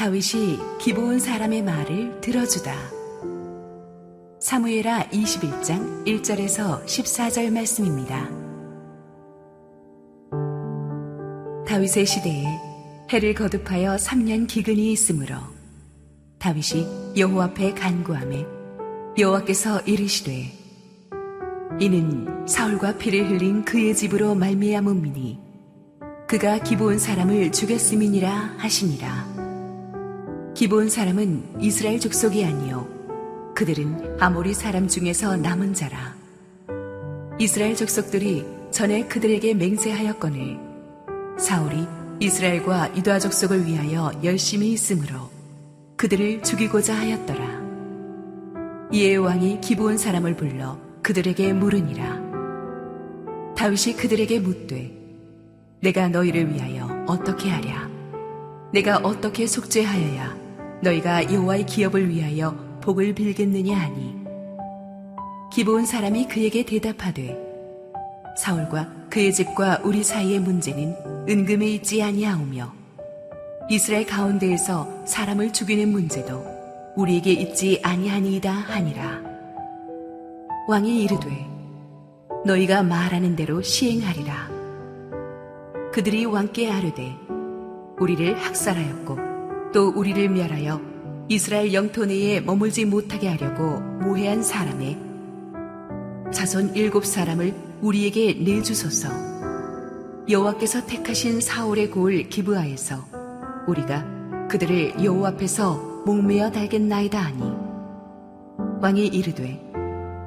다윗이 기브온 사람의 말을 들어주다. 사무엘하 21장 1절에서 14절 말씀입니다. 다윗의 시대에 해를 거듭하여 3년 기근이 있으므로 다윗이 여호와 앞에 간구함에 여호와께서 이르시되 이는 사울과 피를 흘린 그의 집으로 말미암음이니 그가 기브온 사람을 죽였음이니라 하시니라. 기브온 사람은 이스라엘 족속이 아니요 그들은 아모리 사람 중에서 남은 자라. 이스라엘 족속들이 전에 그들에게 맹세하였거늘 사울이 이스라엘과 유다 족속을 위하여 열심히 있으므로 그들을 죽이고자 하였더라. 이에 왕이 기브온 사람을 불러 그들에게 물으니라. 다윗이 그들에게 묻되 내가 너희를 위하여 어떻게 하랴? 내가 어떻게 속죄하여야 너희가 여호와의 기업을 위하여 복을 빌겠느냐 하니. 기브온 사람이 그에게 대답하되 사울과 그의 집과 우리 사이의 문제는 은금에 있지 아니하오며 이스라엘 가운데에서 사람을 죽이는 문제도 우리에게 있지 아니하니이다 하니라. 왕이 이르되 너희가 말하는 대로 시행하리라. 그들이 왕께 아르되 우리를 학살하였고 또 우리를 멸하여 이스라엘 영토 내에 머물지 못하게 하려고 모해한 사람의 자손 일곱 사람을 우리에게 내주소서. 여호와께서 택하신 사울의 고을 기브아에서 우리가 그들을 여호와 앞에서 목매어 달겠나이다 하니 왕이 이르되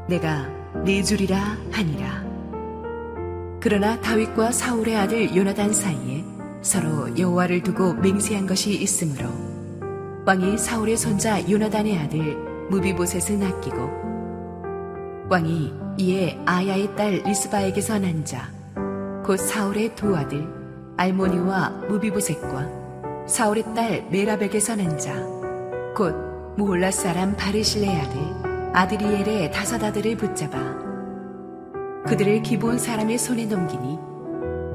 내가 내 주리라 하니라. 그러나 다윗과 사울의 아들 요나단 사이에 서로 여호와를 두고 맹세한 것이 있으므로 왕이 사울의 손자 요나단의 아들 무비보셋을 낚이고 왕이 이에 아야의 딸 리스바에게서 난 자 곧 사울의 두 아들 알모니와 무비보셋과 사울의 딸 메라백에서 난 자 곧 무홀라 사람 바르실레 아들 아드리엘의 다섯 아들을 붙잡아 그들을 기본 사람의 손에 넘기니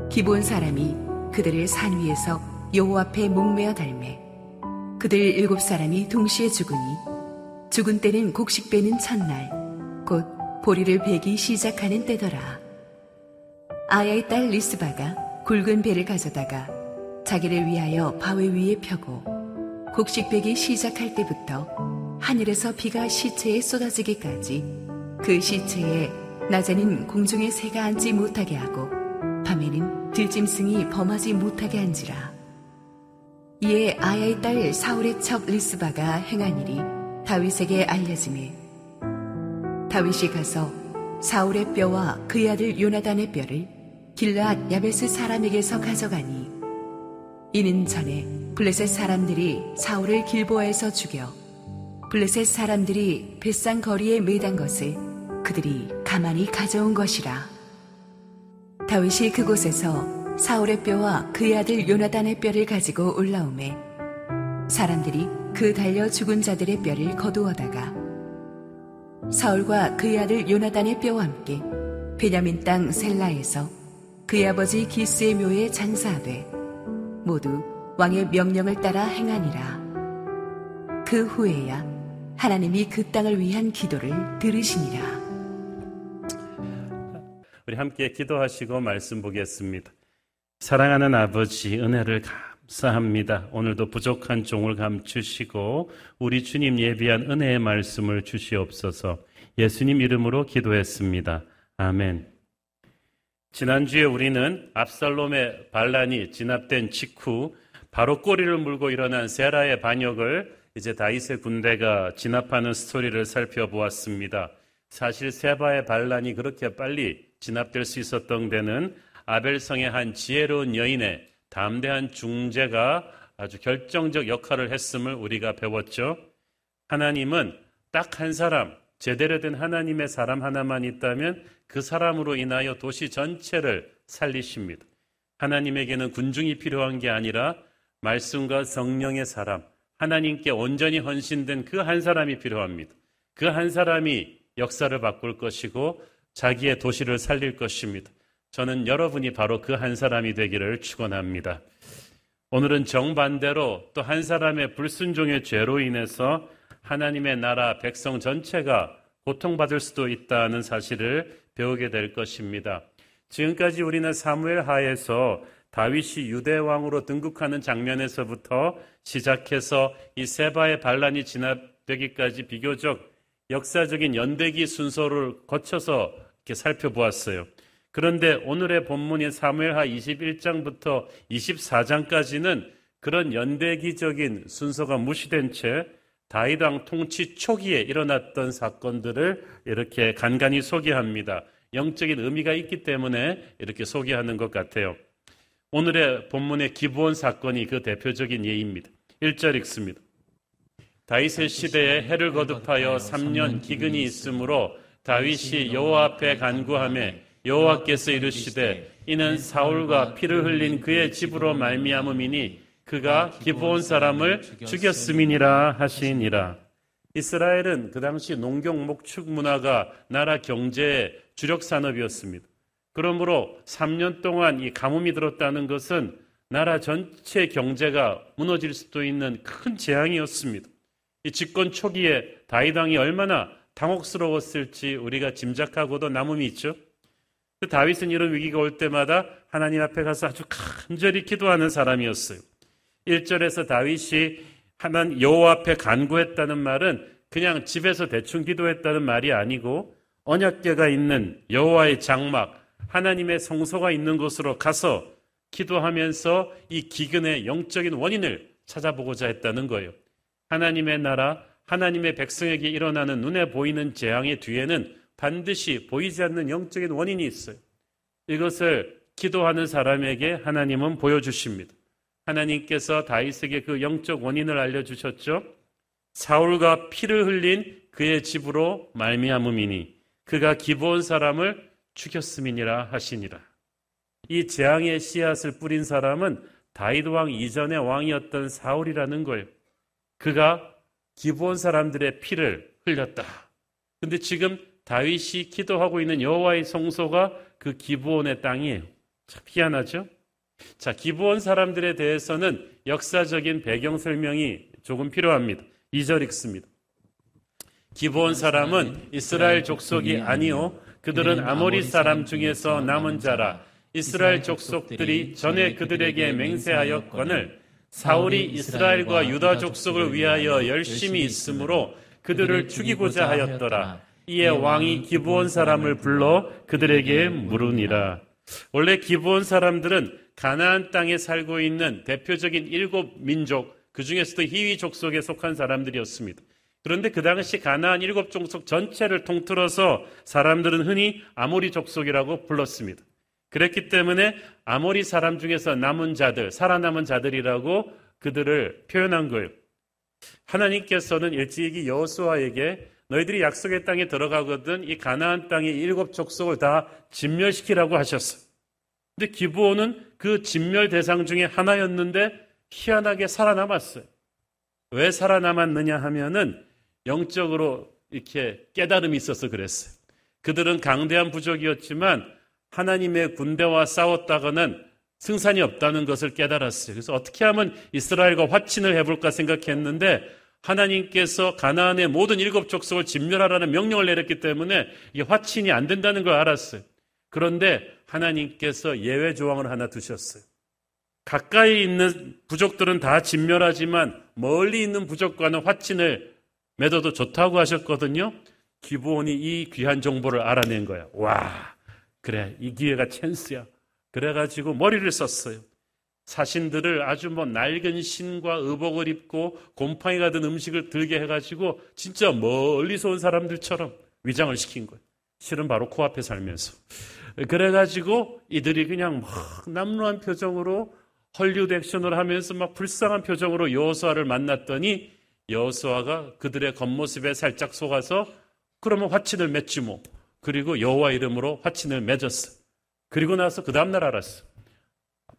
기본 사람이 그들을 산 위에서 여호와 앞에 목매어 달매. 그들 일곱 사람이 동시에 죽으니 죽은 때는 곡식 배는 첫날 곧 보리를 베기 시작하는 때더라. 아야의 딸 리스바가 굵은 배를 가져다가 자기를 위하여 바위 위에 펴고 곡식 베기 시작할 때부터 하늘에서 비가 시체에 쏟아지기까지 그 시체에 낮에는 공중에 새가 앉지 못하게 하고 밤에는 들짐승이 범하지 못하게 한지라. 이에 아야의 딸 사울의 첩 리스바가 행한 일이 다윗에게 알려지매 다윗이 가서 사울의 뼈와 그의 아들 요나단의 뼈를 길라앗 야베스 사람에게서 가져가니 이는 전에 블레셋 사람들이 사울을 길보아에서 죽여 블레셋 사람들이 뱃산 거리에 매단 것을 그들이 가만히 가져온 것이라. 다윗이 그곳에서 사울의 뼈와 그의 아들 요나단의 뼈를 가지고 올라오매 사람들이 그 달려 죽은 자들의 뼈를 거두어다가 사울과 그의 아들 요나단의 뼈와 함께 베냐민 땅 셀라에서 그의 아버지 기스의 묘에 장사하되 모두 왕의 명령을 따라 행하니라. 그 후에야 하나님이 그 땅을 위한 기도를 들으시니라. 우리 함께 기도하시고 말씀 보겠습니다. 사랑하는 아버지, 은혜를 감사합니다. 오늘도 부족한 종을 감추시고 우리 주님 예비한 은혜의 말씀을 주시옵소서 예수님 이름으로 기도했습니다. 아멘. 지난주에 우리는 압살롬의 반란이 진압된 직후 바로 꼬리를 물고 일어난 세라의 반역을 이제 다윗의 군대가 진압하는 스토리를 살펴보았습니다. 사실 세바의 반란이 그렇게 빨리 진압될 수 있었던 데는 아벨성의 한 지혜로운 여인의 담대한 중재가 아주 결정적 역할을 했음을 우리가 배웠죠. 하나님은 딱 한 사람, 제대로 된 하나님의 사람 하나만 있다면 그 사람으로 인하여 도시 전체를 살리십니다. 하나님에게는 군중이 필요한 게 아니라 말씀과 성령의 사람, 하나님께 온전히 헌신된 그 한 사람이 필요합니다. 그 한 사람이 역사를 바꿀 것이고 자기의 도시를 살릴 것입니다. 저는 여러분이 바로 그 한 사람이 되기를 축원합니다. 오늘은 정반대로 또 한 사람의 불순종의 죄로 인해서 하나님의 나라 백성 전체가 고통받을 수도 있다는 사실을 배우게 될 것입니다. 지금까지 우리는 사무엘 하에서 다윗이 유대 왕으로 등극하는 장면에서부터 시작해서 이 세바의 반란이 진압되기까지 비교적 역사적인 연대기 순서를 거쳐서 이렇게 살펴보았어요. 그런데 오늘의 본문인 사무엘하 21장부터 24장까지는 그런 연대기적인 순서가 무시된 채왕 통치 초기에 일어났던 사건들을 이렇게 간간히 소개합니다. 영적인 의미가 있기 때문에 이렇게 소개하는 것 같아요. 오늘의 본문의 기부원 사건이 그 대표적인 예입니다. 1절 읽습니다. 다윗의 시대에 해를 거듭하여 3년 기근이 있으므로 다윗이 여호와 앞에 간구함에 여호와께서 이르시되 이는 사울과 피를 흘린 그의 집으로 말미암음이니 그가 기브온 사람을 죽였음이니라 하시니라. 이스라엘은 그 당시 농경 목축 문화가 나라 경제의 주력 산업이었습니다. 그러므로 3년 동안 이 가뭄이 들었다는 것은 나라 전체 경제가 무너질 수도 있는 큰 재앙이었습니다. 이 집권 초기에 다윗 왕이 얼마나 당혹스러웠을지 우리가 짐작하고도 남음이 있죠. 그 다윗은 이런 위기가 올 때마다 하나님 앞에 가서 아주 간절히 기도하는 사람이었어요. 1절에서 다윗이 하나님 여호와 앞에 간구했다는 말은 그냥 집에서 대충 기도했다는 말이 아니고 언약궤가 있는 여호와의 장막 하나님의 성소가 있는 곳으로 가서 기도하면서 이 기근의 영적인 원인을 찾아보고자 했다는 거예요. 하나님의 나라, 하나님의 백성에게 일어나는 눈에 보이는 재앙의 뒤에는 반드시 보이지 않는 영적인 원인이 있어요. 이것을 기도하는 사람에게 하나님은 보여주십니다. 하나님께서 다윗에게 그 영적 원인을 알려주셨죠. 사울과 피를 흘린 그의 집으로 말미암음이니 그가 기부온 사람을 죽였음이니라 하시니라. 이 재앙의 씨앗을 뿌린 사람은 다윗 왕 이전의 왕이었던 사울이라는 거예요. 그가 기부온 사람들의 피를 흘렸다. 근데 지금 다윗이 기도하고 있는 여호와의 성소가 그 기부온의 땅이에요. 참 희한하죠? 자, 기부온 사람들에 대해서는 역사적인 배경 설명이 조금 필요합니다. 2절 읽습니다. 기부온 사람은 이스라엘 족속이 아니요 그들은 아모리 사람 중에서 남은 자라 이스라엘 족속들이 전에 그들에게 맹세하였거늘 사울이 이스라엘과 유다 족속을 위하여 열심히 있으므로 그들을 죽이고자 하였더라. 이에 왕이 기부온 사람을 불러 그들에게 물으니라. 원래 기부온 사람들은 가나안 땅에 살고 있는 대표적인 일곱 민족, 그 중에서도 희위 족 속에 속한 사람들이었습니다. 그런데 그 당시 가나안 일곱 종속 전체를 통틀어서 사람들은 흔히 아모리 족속이라고 불렀습니다. 그랬기 때문에 아모리 사람 중에서 남은 자들, 살아남은 자들이라고 그들을 표현한 거예요. 하나님께서는 일찍이 여호수아에게 너희들이 약속의 땅에 들어가거든 이 가나안 땅의 일곱 족속을 다 진멸시키라고 하셨어요. 근데 기부온은 그 진멸 대상 중에 하나였는데 희한하게 살아남았어요. 왜 살아남았느냐 하면은 영적으로 이렇게 깨달음이 있어서 그랬어요. 그들은 강대한 부족이었지만 하나님의 군대와 싸웠다가는 승산이 없다는 것을 깨달았어요. 그래서 어떻게 하면 이스라엘과 화친을 해볼까 생각했는데 하나님께서 가나안의 모든 일곱 족속을 진멸하라는 명령을 내렸기 때문에 이게 화친이 안 된다는 걸 알았어요. 그런데 하나님께서 예외 조항을 하나 두셨어요. 가까이 있는 부족들은 다 진멸하지만 멀리 있는 부족과는 화친을 맺어도 좋다고 하셨거든요. 기부원이 이 귀한 정보를 알아낸 거야. 와, 그래, 이 기회가 찬스야. 그래가지고 머리를 썼어요. 사신들을 아주 뭐 낡은 신과 의복을 입고 곰팡이 가 든 음식을 들게 해가지고 진짜 멀리서 온 사람들처럼 위장을 시킨 거예요. 실은 바로 코앞에 살면서. 그래가지고 이들이 그냥 막 남루한 표정으로 헐리우드 액션을 하면서 막 불쌍한 표정으로 여호수아를 만났더니 여호수아가 그들의 겉모습에 살짝 속아서 그러면 화친을 맺지 뭐. 그리고 여호와 이름으로 화친을 맺었어. 그리고 나서 그 다음날 알았어.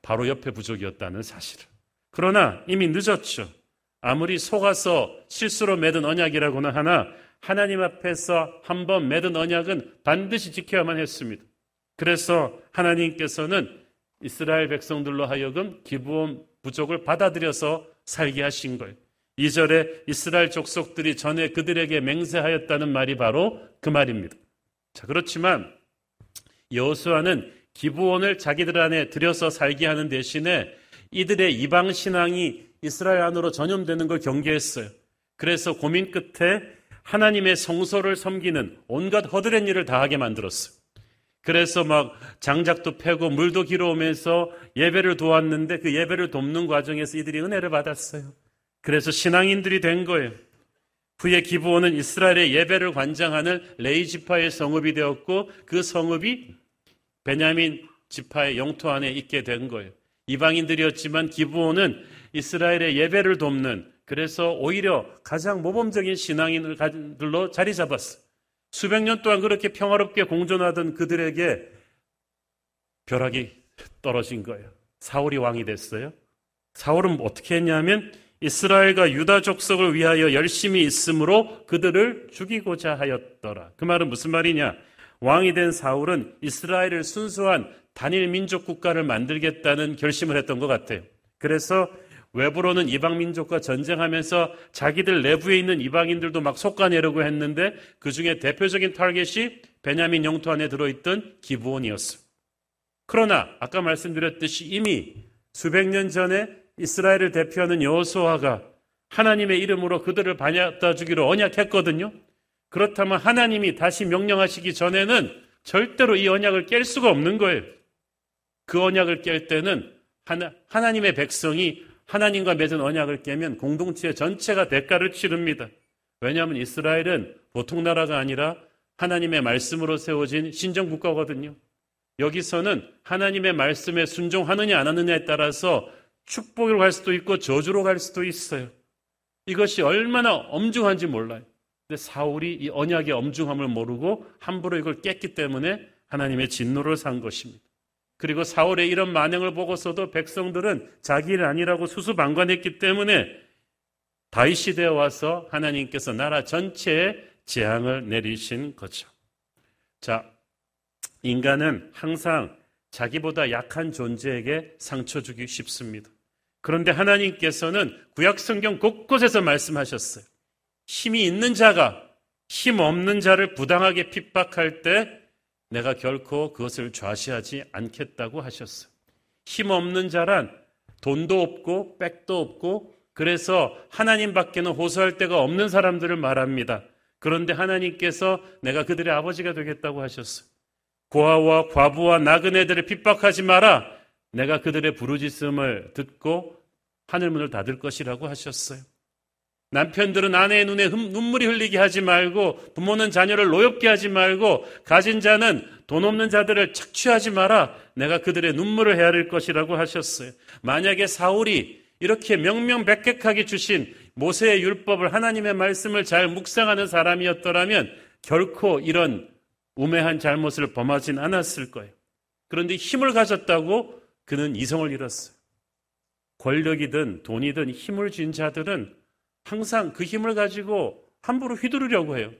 바로 옆에 부족이었다는 사실을. 그러나 이미 늦었죠. 아무리 속아서 실수로 맺은 언약이라고는 하나 하나님 앞에서 한 번 맺은 언약은 반드시 지켜야만 했습니다. 그래서 하나님께서는 이스라엘 백성들로 하여금 기부원 부족을 받아들여서 살게 하신 거예요. 2절에 이스라엘 족속들이 전에 그들에게 맹세하였다는 말이 바로 그 말입니다. 자, 그렇지만 여호수아는 기부원을 자기들 안에 들여서 살게 하는 대신에 이들의 이방 신앙이 이스라엘 안으로 전염되는 걸 경계했어요. 그래서 고민 끝에 하나님의 성소를 섬기는 온갖 허드렛 일을 다 하게 만들었어요. 그래서 막 장작도 패고 물도 길어오면서 예배를 도왔는데 그 예배를 돕는 과정에서 이들이 은혜를 받았어요. 그래서 신앙인들이 된 거예요. 후에 기부원은 이스라엘의 예배를 관장하는 레이 지파의 성읍이 되었고 그 성읍이 베냐민 지파의 영토 안에 있게 된 거예요. 이방인들이었지만 기부원은 이스라엘의 예배를 돕는 그래서 오히려 가장 모범적인 신앙인들로 자리 잡았어. 수백 년 동안 그렇게 평화롭게 공존하던 그들에게 벼락이 떨어진 거예요. 사울이 왕이 됐어요. 사울은 어떻게 했냐면 이스라엘과 유다 족속을 위하여 열심히 있으므로 그들을 죽이고자 하였더라. 그 말은 무슨 말이냐? 왕이 된 사울은 이스라엘을 순수한 단일 민족 국가를 만들겠다는 결심을 했던 것 같아요. 그래서 외부로는 이방 민족과 전쟁하면서 자기들 내부에 있는 이방인들도 막 솎아내려고 했는데 그 중에 대표적인 타겟이 베냐민 영토 안에 들어있던 기부원이었어. 그러나 아까 말씀드렸듯이 이미 수백 년 전에 이스라엘을 대표하는 여호수아가 하나님의 이름으로 그들을 반야다 주기로 언약했거든요. 그렇다면 하나님이 다시 명령하시기 전에는 절대로 이 언약을 깰 수가 없는 거예요. 그 언약을 깰 때는 하나, 하나님의 백성이 하나님과 맺은 언약을 깨면 공동체 전체가 대가를 치릅니다. 왜냐하면 이스라엘은 보통 나라가 아니라 하나님의 말씀으로 세워진 신정 국가거든요. 여기서는 하나님의 말씀에 순종하느냐 안 하느냐에 따라서 축복으로 갈 수도 있고 저주로 갈 수도 있어요. 이것이 얼마나 엄중한지 몰라요. 근데 사울이 이 언약의 엄중함을 모르고 함부로 이걸 깼기 때문에 하나님의 진노를 산 것입니다. 그리고 사울의 이런 만행을 보고서도 백성들은 자기 일 아니라고 수수방관했기 때문에 다윗 시대에 와서 하나님께서 나라 전체에 재앙을 내리신 거죠. 자, 인간은 항상 자기보다 약한 존재에게 상처 주기 쉽습니다. 그런데 하나님께서는 구약 성경 곳곳에서 말씀하셨어요. 힘이 있는 자가 힘 없는 자를 부당하게 핍박할 때 내가 결코 그것을 좌시하지 않겠다고 하셨어요. 힘 없는 자란 돈도 없고 백도 없고 그래서 하나님 밖에는 호소할 데가 없는 사람들을 말합니다. 그런데 하나님께서 내가 그들의 아버지가 되겠다고 하셨어요. 고아와 과부와 나그네들을 핍박하지 마라. 내가 그들의 부르짖음을 듣고 하늘 문을 닫을 것이라고 하셨어요. 남편들은 아내의 눈에 눈물이 흘리게 하지 말고 부모는 자녀를 노엽게 하지 말고 가진 자는 돈 없는 자들을 착취하지 마라. 내가 그들의 눈물을 헤아릴 것이라고 하셨어요. 만약에 사울이 이렇게 명명백백하게 주신 모세의 율법을 하나님의 말씀을 잘 묵상하는 사람이었더라면 결코 이런 우매한 잘못을 범하진 않았을 거예요. 그런데 힘을 가졌다고 그는 이성을 잃었어요. 권력이든 돈이든 힘을 쥔 자들은 항상 그 힘을 가지고 함부로 휘두르려고 해요.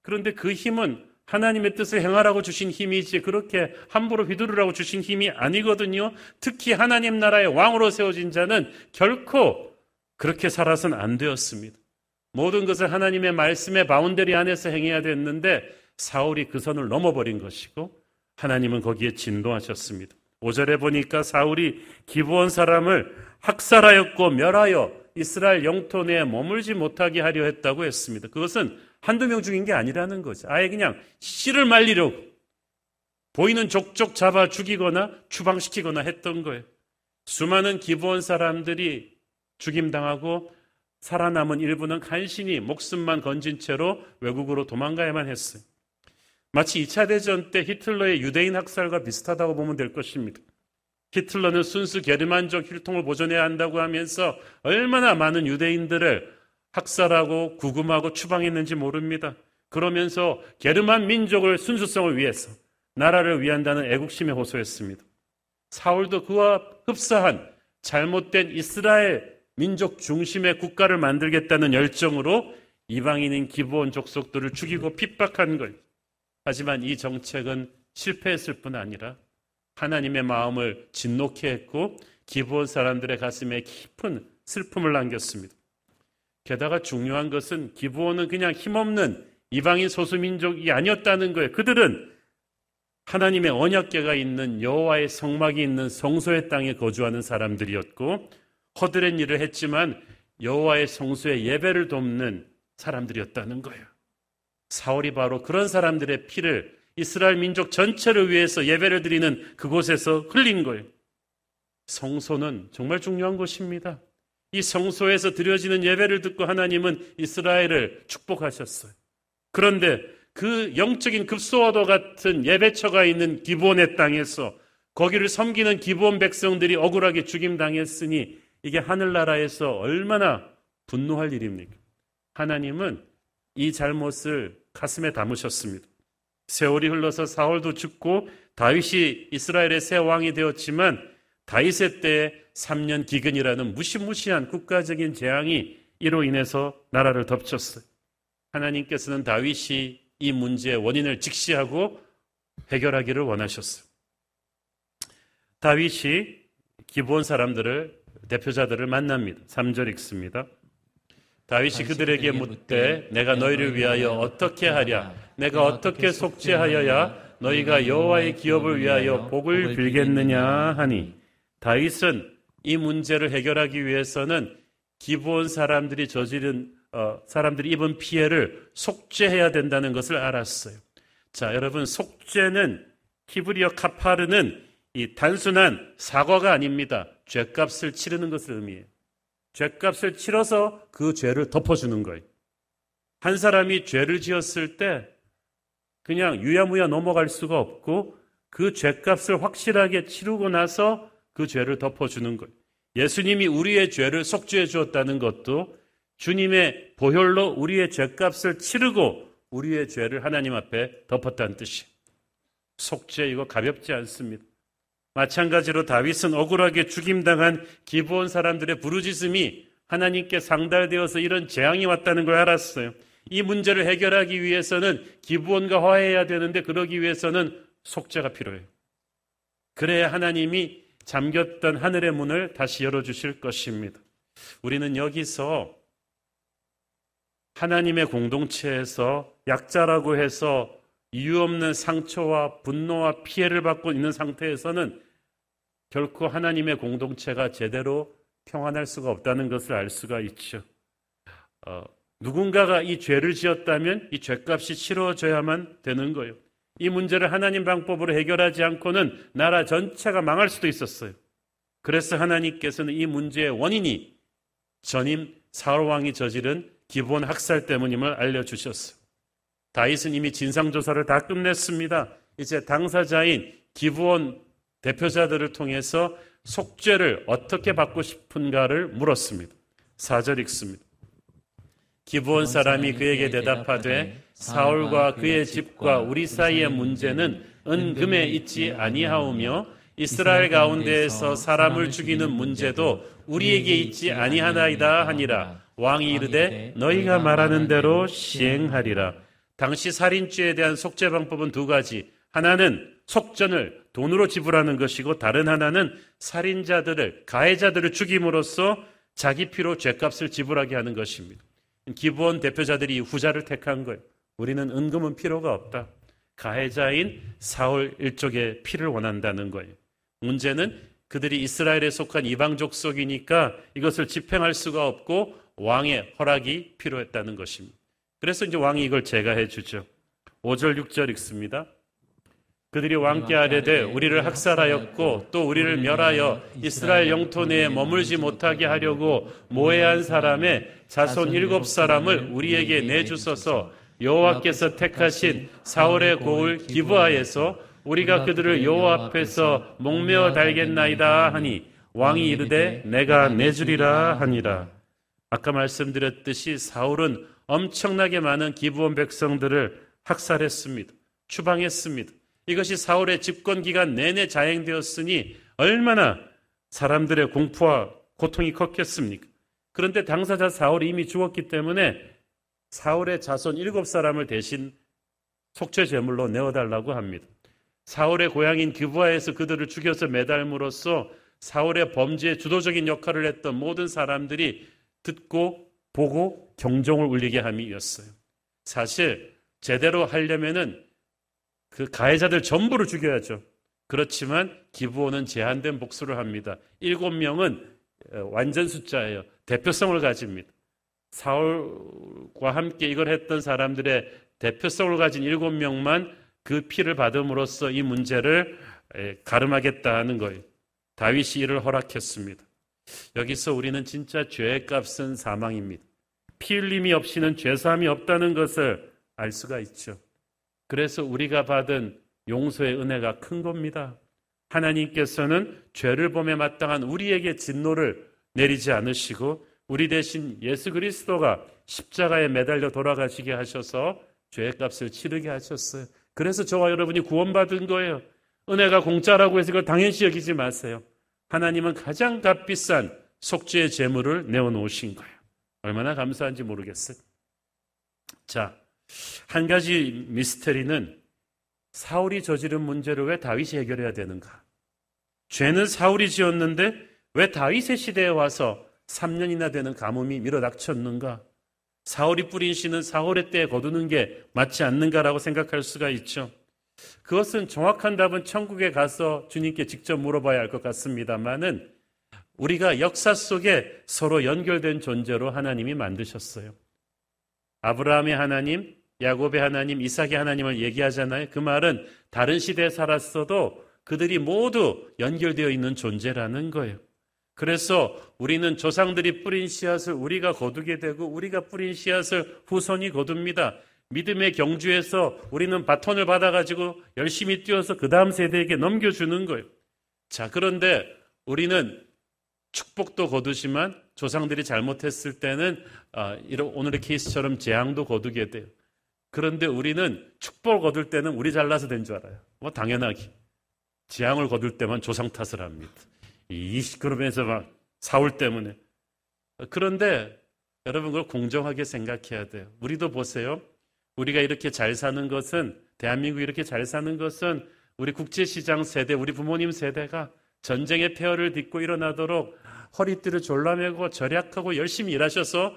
그런데 그 힘은 하나님의 뜻을 행하라고 주신 힘이지 그렇게 함부로 휘두르라고 주신 힘이 아니거든요. 특히 하나님 나라의 왕으로 세워진 자는 결코 그렇게 살아서는 안 되었습니다. 모든 것을 하나님의 말씀의 boundary 안에서 행해야 됐는데 사울이 그 선을 넘어버린 것이고 하나님은 거기에 진노하셨습니다. 5절에 보니까 사울이 기브온 사람을 학살하였고 멸하여 이스라엘 영토 내에 머물지 못하게 하려 했다고 했습니다. 그것은 한두 명 죽인 게 아니라는 거죠. 아예 그냥 씨를 말리려고 보이는 족족 잡아 죽이거나 추방시키거나 했던 거예요. 수많은 기부원 사람들이 죽임당하고 살아남은 일부는 간신히 목숨만 건진 채로 외국으로 도망가야만 했어요. 마치 2차 대전 때 히틀러의 유대인 학살과 비슷하다고 보면 될 것입니다. 히틀러는 순수 게르만족 혈통을 보존해야 한다고 하면서 얼마나 많은 유대인들을 학살하고 구금하고 추방했는지 모릅니다. 그러면서 게르만 민족을 순수성을 위해서 나라를 위한다는 애국심에 호소했습니다. 사울도 그와 흡사한 잘못된 이스라엘 민족 중심의 국가를 만들겠다는 열정으로 이방인인 기부원 족속들을 죽이고 핍박한 거예요. 하지만 이 정책은 실패했을 뿐 아니라 하나님의 마음을 진노케 했고 기브온 사람들의 가슴에 깊은 슬픔을 남겼습니다. 게다가 중요한 것은 기브온은 그냥 힘없는 이방인 소수민족이 아니었다는 거예요. 그들은 하나님의 언약계가 있는 여호와의 성막이 있는 성소의 땅에 거주하는 사람들이었고 허드렛 일을 했지만 여호와의 성소의 예배를 돕는 사람들이었다는 거예요. 사울이 바로 그런 사람들의 피를 이스라엘 민족 전체를 위해서 예배를 드리는 그곳에서 흘린 거예요. 성소는 정말 중요한 곳입니다. 이 성소에서 드려지는 예배를 듣고 하나님은 이스라엘을 축복하셨어요. 그런데 그 영적인 급소와도 같은 예배처가 있는 기본의 땅에서 거기를 섬기는 기본 백성들이 억울하게 죽임당했으니 이게 하늘나라에서 얼마나 분노할 일입니까? 하나님은 이 잘못을 가슴에 담으셨습니다. 세월이 흘러서 사울도 죽고 다윗이 이스라엘의 새 왕이 되었지만 다윗의 때에 3년 기근이라는 무시무시한 국가적인 재앙이 이로 인해서 나라를 덮쳤어요. 하나님께서는 다윗이 이 문제의 원인을 직시하고 해결하기를 원하셨어요. 다윗이 기본 사람들을 대표자들을 만납니다. 3절 읽습니다. 다윗이 그들에게 묻되 내가 너희를 위하여 어떻게 하랴 내가 어떻게 속죄하여야 너희가 여호와의 기업을 위하여 복을 빌겠느냐 하니 다윗은 이 문제를 해결하기 위해서는 기본 사람들이 저지른 어, 사람들이 입은 피해를 속죄해야 된다는 것을 알았어요. 자, 여러분 속죄는 키브리어 카파르는 이 단순한 사과가 아닙니다. 죄값을 치르는 것을 의미해요. 죄값을 치러서 그 죄를 덮어주는 거예요. 한 사람이 죄를 지었을 때 그냥 유야무야 넘어갈 수가 없고 그 죄값을 확실하게 치르고 나서 그 죄를 덮어주는 거예요. 예수님이 우리의 죄를 속죄해 주었다는 것도 주님의 보혈로 우리의 죄값을 치르고 우리의 죄를 하나님 앞에 덮었다는 뜻이에요. 속죄 이거 가볍지 않습니다. 마찬가지로 다윗은 억울하게 죽임당한 기부온 사람들의 부르짖음이 하나님께 상달되어서 이런 재앙이 왔다는 걸 알았어요. 이 문제를 해결하기 위해서는 기부원과 화해해야 되는데 그러기 위해서는 속죄가 필요해요. 그래야 하나님이 잠겼던 하늘의 문을 다시 열어주실 것입니다. 우리는 여기서 하나님의 공동체에서 약자라고 해서 이유 없는 상처와 분노와 피해를 받고 있는 상태에서는 결코 하나님의 공동체가 제대로 평안할 수가 없다는 것을 알 수가 있죠. 어, 누군가가 이 죄를 지었다면 이 죄값이 치러져야만 되는 거예요. 이 문제를 하나님 방법으로 해결하지 않고는 나라 전체가 망할 수도 있었어요. 그래서 하나님께서는 이 문제의 원인이 전임 사울 왕이 저지른 기본 학살 때문임을 알려주셨어요. 다윗은 이미 진상조사를 다 끝냈습니다. 이제 당사자인 기부원 대표자들을 통해서 속죄를 어떻게 받고 싶은가를 물었습니다. 4절 읽습니다. 기부원 사람이 그에게 대답하되 사울과 그의 집과 우리 사이의 문제는 은금에 있지 아니하오며 이스라엘 가운데에서 사람을 죽이는 문제도 우리에게 있지 아니하나이다 하니라 왕이 이르되 너희가 말하는 대로 시행하리라 당시 살인죄에 대한 속죄 방법은 두 가지. 하나는 속전을 돈으로 지불하는 것이고 다른 하나는 살인자들을 가해자들을 죽임으로써 자기 피로 죄값을 지불하게 하는 것입니다. 기부원 대표자들이 후자를 택한 거예요. 우리는 은금은 필요가 없다. 가해자인 사울 일족의 피를 원한다는 거예요. 문제는 그들이 이스라엘에 속한 이방 족속이니까 이것을 집행할 수가 없고 왕의 허락이 필요했다는 것입니다. 그래서 이제 왕이 이걸 제가해 주죠. 5절 6절 읽습니다. 그들이 왕께 아뢰되 우리를 학살하였고 또 우리를 멸하여 이스라엘 영토 내에 머물지 못하게 하려고 모해한 사람의 자손 일곱 사람을 우리에게 내주소서 여호와께서 택하신 사울의 고을 기브아에서 우리가 그들을 여호와 앞에서 목매어 달겠나이다 하니 왕이 이르되 내가 내주리라 하니라. 아까 말씀드렸듯이 사울은 엄청나게 많은 기부원 백성들을 학살했습니다. 추방했습니다. 이것이 사울의 집권 기간 내내 자행되었으니 얼마나 사람들의 공포와 고통이 컸겠습니까? 그런데 당사자 사울이 이미 죽었기 때문에 사울의 자손 일곱 사람을 대신 속죄 제물로 내어달라고 합니다. 사울의 고향인 기부아에서 그들을 죽여서 매달므로써 사울의 범죄에 주도적인 역할을 했던 모든 사람들이 듣고 보고 경종을 울리게 함이었어요. 사실 제대로 하려면은 그 가해자들 전부를 죽여야죠. 그렇지만 기부원은 제한된 복수를 합니다. 일곱 명은 어, 완전 숫자예요. 대표성을 가집니다. 사울과 함께 이걸 했던 사람들의 대표성을 가진 일곱 명만 그 피를 받음으로써 이 문제를 가름하겠다는 거예요. 다윗이 이를 허락했습니다. 여기서 우리는 진짜 죄의 값은 사망입니다. 피 흘림이 없이는 죄사함이 없다는 것을 알 수가 있죠. 그래서 우리가 받은 용서의 은혜가 큰 겁니다. 하나님께서는 죄를 범에 마땅한 우리에게 진노를 내리지 않으시고 우리 대신 예수 그리스도가 십자가에 매달려 돌아가시게 하셔서 죄의 값을 치르게 하셨어요. 그래서 저와 여러분이 구원받은 거예요. 은혜가 공짜라고 해서 이걸 당연시 여기지 마세요. 하나님은 가장 값비싼 속죄의 제물을 내어놓으신 거예요. 얼마나 감사한지 모르겠어요. 자, 한 가지 미스터리는 사울이 저지른 문제를 왜 다윗이 해결해야 되는가? 죄는 사울이 지었는데 왜 다윗의 시대에 와서 3년이나 되는 가뭄이 밀어닥쳤는가? 사울이 뿌린 씨는 사울의 때에 거두는 게 맞지 않는가라고 생각할 수가 있죠. 그것은 정확한 답은 천국에 가서 주님께 직접 물어봐야 할 것 같습니다만은 우리가 역사 속에 서로 연결된 존재로 하나님이 만드셨어요. 아브라함의 하나님, 야곱의 하나님, 이삭의 하나님을 얘기하잖아요. 그 말은 다른 시대에 살았어도 그들이 모두 연결되어 있는 존재라는 거예요. 그래서 우리는 조상들이 뿌린 씨앗을 우리가 거두게 되고 우리가 뿌린 씨앗을 후손이 거둡니다. 믿음의 경주에서 우리는 바톤을 받아가지고 열심히 뛰어서 그 다음 세대에게 넘겨주는 거예요. 자, 그런데 우리는 축복도 거두지만 조상들이 잘못했을 때는 아, 이런 오늘의 케이스처럼 재앙도 거두게 돼요. 그런데 우리는 축복을 거둘 때는 우리 잘나서 된 줄 알아요. 뭐 당연하게. 재앙을 거둘 때만 조상 탓을 합니다. 이 그러면서 막 사울 때문에. 그런데 여러분 그걸 공정하게 생각해야 돼요. 우리도 보세요. 우리가 이렇게 잘 사는 것은 대한민국 이렇게 잘 사는 것은 우리 국제시장 세대, 우리 부모님 세대가 전쟁의 폐허를 딛고 일어나도록 허리띠를 졸라매고 절약하고 열심히 일하셔서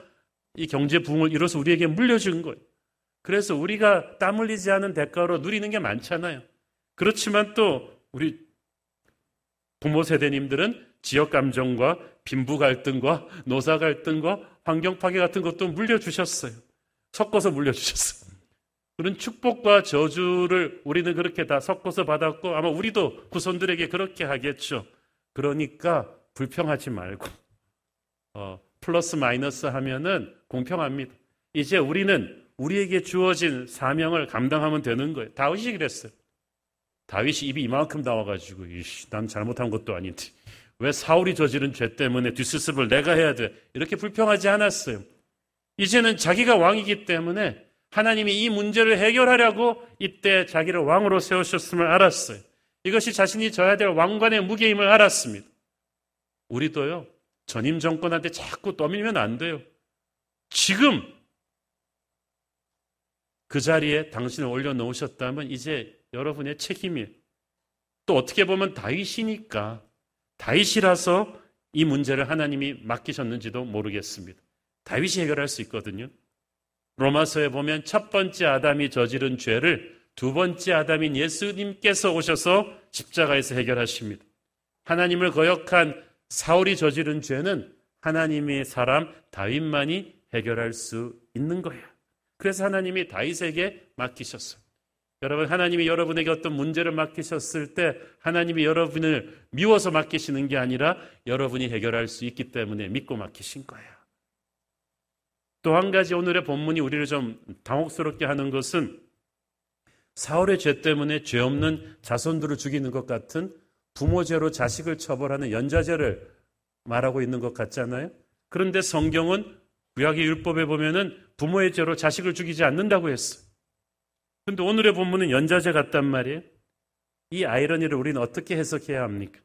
이 경제 부흥을 이뤄서 우리에게 물려준 거예요. 그래서 우리가 땀 흘리지 않은 대가로 누리는 게 많잖아요. 그렇지만 또 우리 부모 세대님들은 지역 감정과 빈부 갈등과 노사 갈등과 환경 파괴 같은 것도 물려주셨어요. 섞어서 물려주셨어요. 그런 축복과 저주를 우리는 그렇게 다 섞어서 받았고 아마 우리도 구손들에게 그렇게 하겠죠. 그러니까 불평하지 말고 어, 플러스 마이너스 하면은 공평합니다. 이제 우리는 우리에게 주어진 사명을 감당하면 되는 거예요. 다윗이 그랬어요. 다윗이 입이 이만큼 나와가지고 이씨, 난 잘못한 것도 아닌데 왜 사울이 저지른 죄 때문에 뒷수습을 내가 해야 돼 이렇게 불평하지 않았어요. 이제는 자기가 왕이기 때문에 하나님이 이 문제를 해결하려고 이때 자기를 왕으로 세우셨음을 알았어요. 이것이 자신이 져야 될 왕관의 무게임을 알았습니다. 우리도요, 전임 정권한테 자꾸 떠밀면 안 돼요. 지금 그 자리에 당신을 올려놓으셨다면 이제 여러분의 책임이에요. 또 어떻게 보면 다윗이니까 다윗이라서 이 문제를 하나님이 맡기셨는지도 모르겠습니다. 다윗이 해결할 수 있거든요. 로마서에 보면 첫 번째 아담이 저지른 죄를 두 번째 아담인 예수님께서 오셔서 십자가에서 해결하십니다. 하나님을 거역한 사울이 저지른 죄는 하나님의 사람 다윗만이 해결할 수 있는 거예요. 그래서 하나님이 다윗에게 맡기셨어요. 여러분, 하나님이 여러분에게 어떤 문제를 맡기셨을 때 하나님이 여러분을 미워서 맡기시는 게 아니라 여러분이 해결할 수 있기 때문에 믿고 맡기신 거예요. 또 한 가지 오늘의 본문이 우리를 좀 당혹스럽게 하는 것은 사울의 죄 때문에 죄 없는 자손들을 죽이는 것 같은 부모죄로 자식을 처벌하는 연자죄를 말하고 있는 것 같잖아요. 그런데 성경은 구약의 율법에 보면은 부모의 죄로 자식을 죽이지 않는다고 했어. 근데 오늘의 본문은 연자제 같단 말이에요. 이 아이러니를 우리는 어떻게 해석해야 합니까?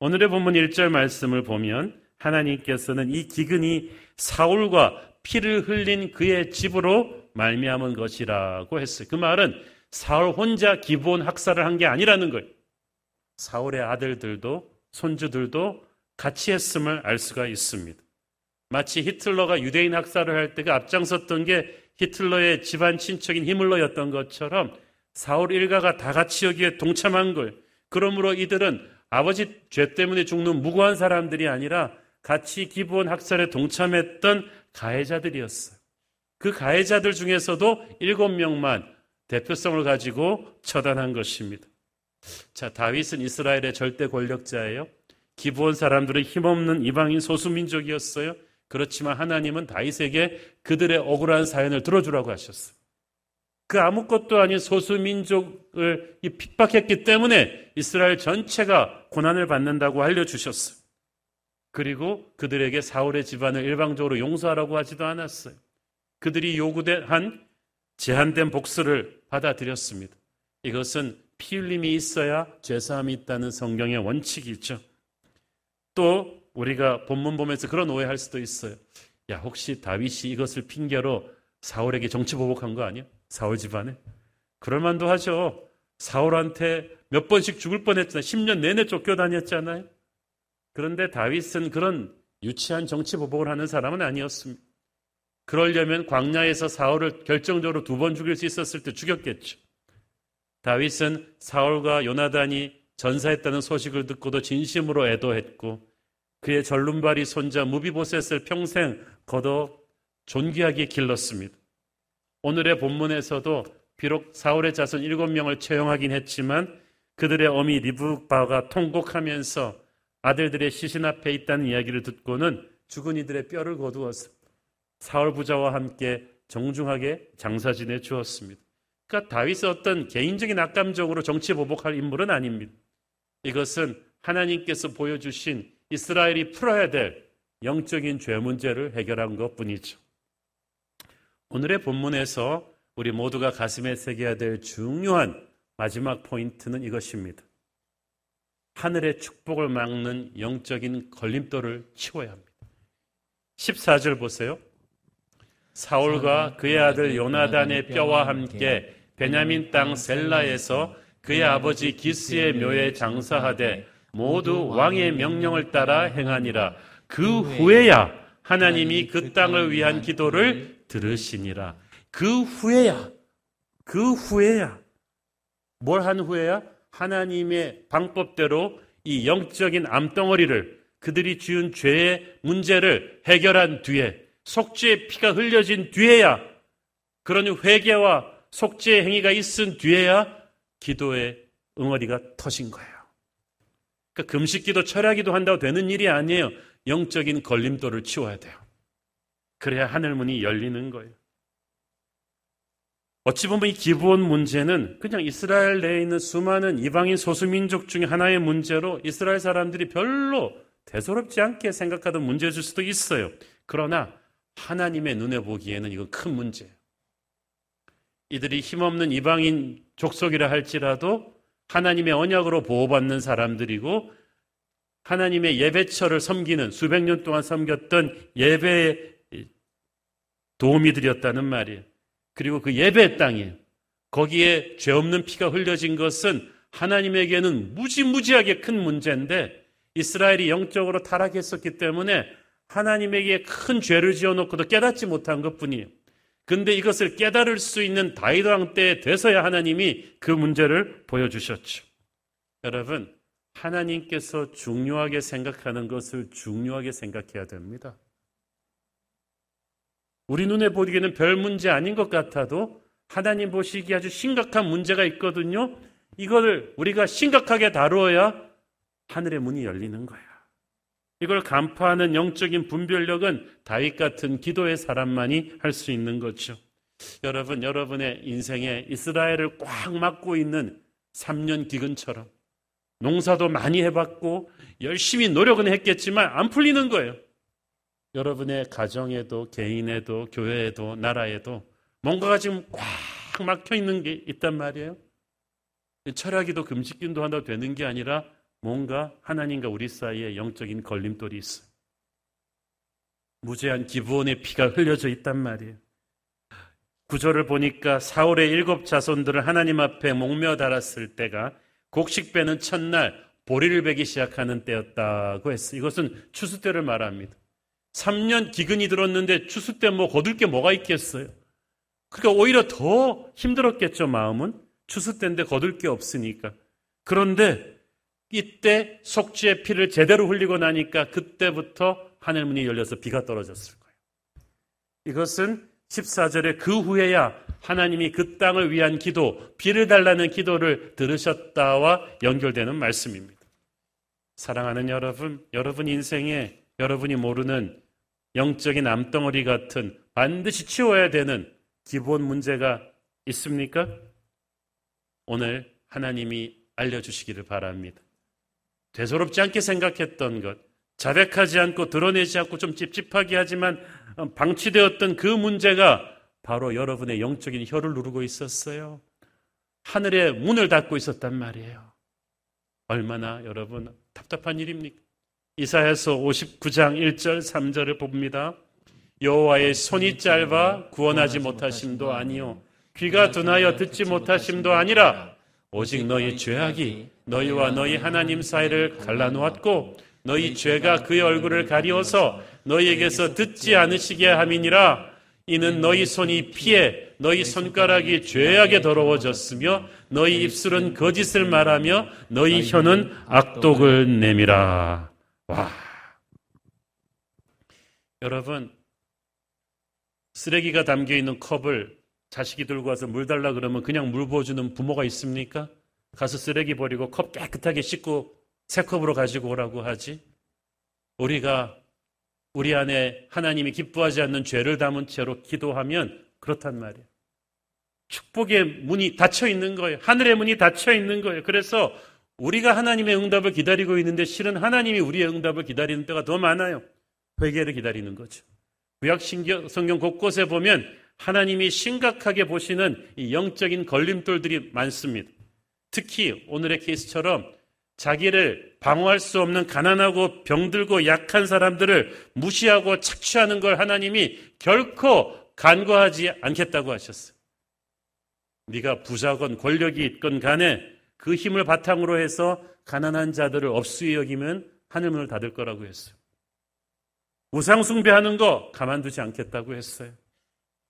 오늘의 본문 1절 말씀을 보면 하나님께서는 이 기근이 사울과 피를 흘린 그의 집으로 말미암은 것이라고 했어요. 그 말은 사울 혼자 기본 학살을 한 게 아니라는 거예요. 사울의 아들들도 손주들도 같이 했음을 알 수가 있습니다. 마치 히틀러가 유대인 학살을 할 때가 앞장섰던 게 히틀러의 집안 친척인 히물러였던 것처럼 사울 일가가 다 같이 여기에 동참한 걸. 그러므로 이들은 아버지 죄 때문에 죽는 무고한 사람들이 아니라 같이 기부원 학살에 동참했던 가해자들이었어요. 그 가해자들 중에서도 일곱 명만 대표성을 가지고 처단한 것입니다. 자, 다윗은 이스라엘의 절대 권력자예요. 기부원 사람들은 힘없는 이방인 소수민족이었어요. 그렇지만 하나님은 다윗에게 그들의 억울한 사연을 들어주라고 하셨어요. 그 아무것도 아닌 소수민족을 핍박했기 때문에 이스라엘 전체가 고난을 받는다고 알려주셨어요. 그리고 그들에게 사울의 집안을 일방적으로 용서하라고 하지도 않았어요. 그들이 요구한 제한된 복수를 받아들였습니다. 이것은 피 흘림이 있어야 죄사함이 있다는 성경의 원칙이죠. 또 우리가 본문 보면서 그런 오해할 수도 있어요. 야, 혹시 다윗이 이것을 핑계로 사울에게 정치 보복한 거 아니야? 사울 집안에? 그럴 만도 하죠. 사울한테 몇 번씩 죽을 뻔했잖아요. 10년 내내 쫓겨다녔잖아요. 그런데 다윗은 그런 유치한 정치 보복을 하는 사람은 아니었습니다. 그러려면 광야에서 사울을 결정적으로 두 번 죽일 수 있었을 때 죽였겠죠. 다윗은 사울과 요나단이 전사했다는 소식을 듣고도 진심으로 애도했고 그의 전륜발이 손자 무비보셋을 평생 걷어 존귀하게 길렀습니다. 오늘의 본문에서도 비록 사울의 자손 일곱 명을 채용하긴 했지만 그들의 어미 리브바가 통곡하면서 아들들의 시신 앞에 있다는 이야기를 듣고는 죽은 이들의 뼈를 거두어서 사울 부자와 함께 정중하게 장사 지내 주었습니다. 그러니까 다윗은 어떤 개인적인 악감정으로 정치 보복할 인물은 아닙니다. 이것은 하나님께서 보여주신 이스라엘이 풀어야 될 영적인 죄 문제를 해결한 것 뿐이죠. 오늘의 본문에서 우리 모두가 가슴에 새겨야 될 중요한 마지막 포인트는 이것입니다. 하늘의 축복을 막는 영적인 걸림돌을 치워야 합니다. 14절 보세요. 사울과 그의 아들 요나단의 뼈와 함께 베냐민 땅 셀라에서 그의 아버지 기스의 묘에 장사하되 모두 왕의 명령을 따라 행하니라. 그 후에야 하나님이 그 땅을 위한 기도를 들으시니라. 그 후에야, 그 후에야. 뭘 한 후에야? 하나님의 방법대로 이 영적인 암덩어리를 그들이 지은 죄의 문제를 해결한 뒤에 속죄의 피가 흘려진 뒤에야 그러니 회개와 속죄의 행위가 있은 뒤에야 기도의 응어리가 터진 거예요. 그러니까 금식기도 철야기도 한다고 되는 일이 아니에요. 영적인 걸림돌을 치워야 돼요. 그래야 하늘문이 열리는 거예요. 어찌 보면 이 기부원 문제는 그냥 이스라엘 내에 있는 수많은 이방인 소수민족 중에 하나의 문제로 이스라엘 사람들이 별로 대수롭지 않게 생각하던 문제일 수도 있어요. 그러나 하나님의 눈에 보기에는 이건 큰 문제예요. 이들이 힘없는 이방인 족속이라 할지라도 하나님의 언약으로 보호받는 사람들이고 하나님의 예배처를 섬기는 수백 년 동안 섬겼던 예배의 드렸다는 말이에요. 그리고 그 예배 땅이에요. 거기에 죄 없는 피가 흘려진 것은 하나님에게는 무지무지하게 큰 문제인데 이스라엘이 영적으로 타락했었기 때문에 하나님에게 큰 죄를 지어놓고도 깨닫지 못한 것 뿐이에요. 근데 이것을 깨달을 수 있는 다윗 왕 때에 돼서야 하나님이 그 문제를 보여주셨죠. 여러분, 하나님께서 중요하게 생각하는 것을 중요하게 생각해야 됩니다. 우리 눈에 보기에는 별 문제 아닌 것 같아도 하나님 보시기에 아주 심각한 문제가 있거든요. 이거를 우리가 심각하게 다루어야 하늘의 문이 열리는 거야. 이걸 간파하는 영적인 분별력은 다윗 같은 기도의 사람만이 할 수 있는 거죠. 여러분, 여러분의 인생에 이스라엘을 꽉 막고 있는 3년 기근처럼 농사도 많이 해봤고 열심히 노력은 했겠지만 안 풀리는 거예요. 여러분의 가정에도 개인에도 교회에도 나라에도 뭔가가 지금 꽉 막혀 있는 게 있단 말이에요. 철학기도 금식기도 한다고 되는 게 아니라 뭔가 하나님과 우리 사이에 영적인 걸림돌이 있어. 무제한 기부원의 피가 흘려져 있단 말이에요. 구절을 보니까 사울의 일곱 자손들을 하나님 앞에 목며 달았을 때가 곡식 빼는 첫날 보리를 베기 시작하는 때였다고 했어요. 이것은 추수 때를 말합니다. 3년 기근이 들었는데 추수 때 뭐 거둘 게 뭐가 있겠어요? 그러니까 오히려 더 힘들었겠죠, 마음은. 추수 때인데 거둘 게 없으니까. 그런데 이때 속죄의 피를 제대로 흘리고 나니까 그때부터 하늘 문이 열려서 비가 떨어졌을 거예요. 이것은 14절에 그 후에야 하나님이 그 땅을 위한 기도, 비를 달라는 기도를 들으셨다와 연결되는 말씀입니다. 사랑하는 여러분, 여러분 인생에 여러분이 모르는 영적인 암덩어리 같은 반드시 치워야 되는 기본 문제가 있습니까? 오늘 하나님이 알려주시기를 바랍니다. 대소롭지 않게 생각했던 것, 자백하지 않고 드러내지 않고 좀 찝찝하게 하지만 방치되었던 그 문제가 바로 여러분의 영적인 혀를 누르고 있었어요. 하늘의 문을 닫고 있었단 말이에요. 얼마나 여러분 답답한 일입니까? 이사야서 59장 1절 3절을 봅니다. 여호와의 손이 짧아 구원하지 못하심도 아니요 귀가 둔하여 듣지 못하심도 아니라 오직 너희 죄악이 너희와 너희 하나님 사이를 갈라놓았고 너희 죄가 그의 얼굴을 가리워서 너희에게서 듣지 않으시게 함이니라 이는 너희 손이 피해 너희 손가락이 죄악에 더러워졌으며 너희 입술은 거짓을 말하며 너희 혀는 악독을 내미라. 와. 여러분, 쓰레기가 담겨 있는 컵을 자식이 들고 와서 물 달라 그러면 그냥 물 부어주는 부모가 있습니까? 가서 쓰레기 버리고 컵 깨끗하게 씻고 새 컵으로 가지고 오라고 하지. 우리가 우리 안에 하나님이 기뻐하지 않는 죄를 담은 채로 기도하면 그렇단 말이에요. 축복의 문이 닫혀 있는 거예요. 하늘의 문이 닫혀 있는 거예요. 그래서 우리가 하나님의 응답을 기다리고 있는데 실은 하나님이 우리의 응답을 기다리는 때가 더 많아요. 회개를 기다리는 거죠. 구약 성경 곳곳에 보면 하나님이 심각하게 보시는 이 영적인 걸림돌들이 많습니다. 특히 오늘의 케이스처럼 자기를 방어할 수 없는 가난하고 병들고 약한 사람들을 무시하고 착취하는 걸 하나님이 결코 간과하지 않겠다고 하셨어요. 네가 부자건 권력이 있건 간에 그 힘을 바탕으로 해서 가난한 자들을 업수히 여기면 하늘 문을 닫을 거라고 했어요. 우상 숭배하는 거 가만두지 않겠다고 했어요.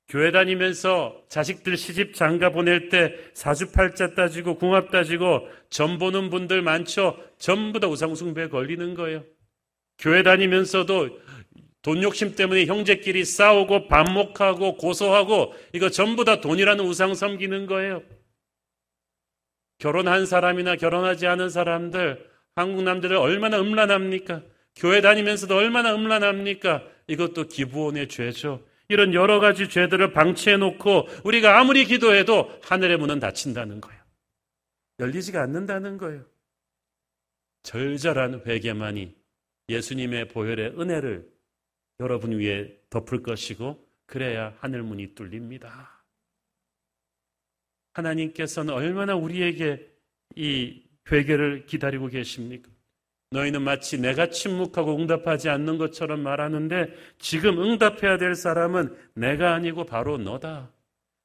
교회 다니면서 자식들 시집 장가 보낼 때 사주팔자 따지고 궁합 따지고 점 보는 분들 많죠. 전부 다 우상 숭배에 걸리는 거예요. 교회 다니면서도 돈 욕심 때문에 형제끼리 싸우고 반목하고 고소하고 이거 전부 다 돈이라는 우상 섬기는 거예요. 결혼한 사람이나 결혼하지 않은 사람들 한국 남자들 얼마나 음란합니까? 교회 다니면서도 얼마나 음란합니까? 이것도 기부원의 죄죠. 이런 여러 가지 죄들을 방치해 놓고 우리가 아무리 기도해도 하늘의 문은 닫힌다는 거예요. 열리지가 않는다는 거예요. 절절한 회개만이 예수님의 보혈의 은혜를 여러분 위에 덮을 것이고 그래야 하늘 문이 뚫립니다. 하나님께서는 얼마나 우리에게 이 회개를 기다리고 계십니까? 너희는 마치 내가 침묵하고 응답하지 않는 것처럼 말하는데 지금 응답해야 될 사람은 내가 아니고 바로 너다.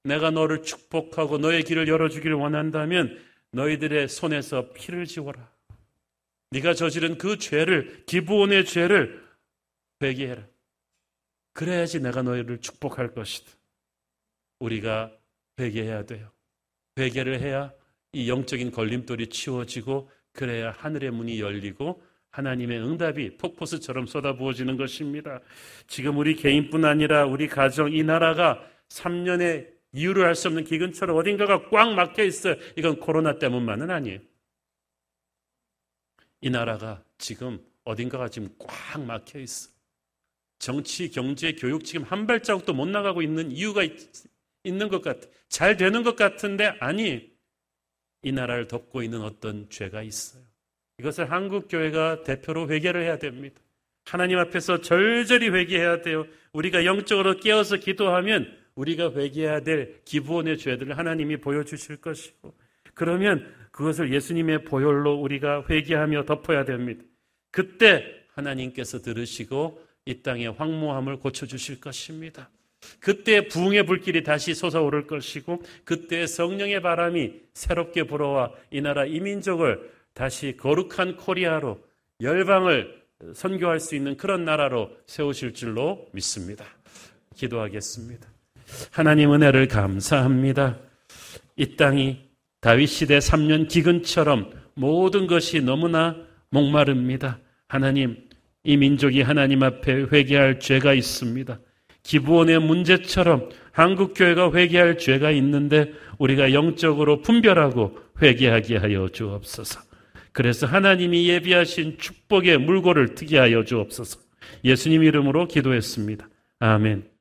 내가 너를 축복하고 너의 길을 열어주기를 원한다면 너희들의 손에서 피를 지워라. 네가 저지른 그 죄를 기부원의 죄를 회개해라. 그래야지 내가 너희를 축복할 것이다. 우리가 회개해야 돼요. 회개를 해야 이 영적인 걸림돌이 치워지고 그래야 하늘의 문이 열리고 하나님의 응답이 폭포수처럼 쏟아부어지는 것입니다. 지금 우리 개인뿐 아니라 우리 가정, 이 나라가 3년의 이유를 알 수 없는 기근처럼 어딘가가 꽉 막혀 있어요. 이건 코로나 때문만은 아니에요. 이 나라가 지금 어딘가가 지금 꽉 막혀 있어. 정치, 경제, 교육 지금 한 발자국도 못 나가고 있는 이유가 있, 있는 것 같아. 잘 되는 것 같은데 아니. 이 나라를 덮고 있는 어떤 죄가 있어요. 이것을 한국 교회가 대표로 회개를 해야 됩니다. 하나님 앞에서 절절히 회개해야 돼요. 우리가 영적으로 깨어서 기도하면 우리가 회개해야 될 기부원의 죄들을 하나님이 보여주실 것이고 그러면 그것을 예수님의 보혈로 우리가 회개하며 덮어야 됩니다. 그때 하나님께서 들으시고 이 땅의 황무함을 고쳐주실 것입니다. 그때 부흥의 불길이 다시 솟아오를 것이고 그때 성령의 바람이 새롭게 불어와 이 나라 이민족을 다시 거룩한 코리아로 열방을 선교할 수 있는 그런 나라로 세우실 줄로 믿습니다. 기도하겠습니다. 하나님 은혜를 감사합니다. 이 땅이 다윗 시대 3년 기근처럼 모든 것이 너무나 목마릅니다. 하나님, 이 민족이 하나님 앞에 회개할 죄가 있습니다. 기부원의 문제처럼 한국 교회가 회개할 죄가 있는데 우리가 영적으로 분별하고 회개하게 하여 주옵소서. 그래서 하나님이 예비하신 축복의 물고를 트게 하여 주옵소서. 예수님 이름으로 기도했습니다. 아멘.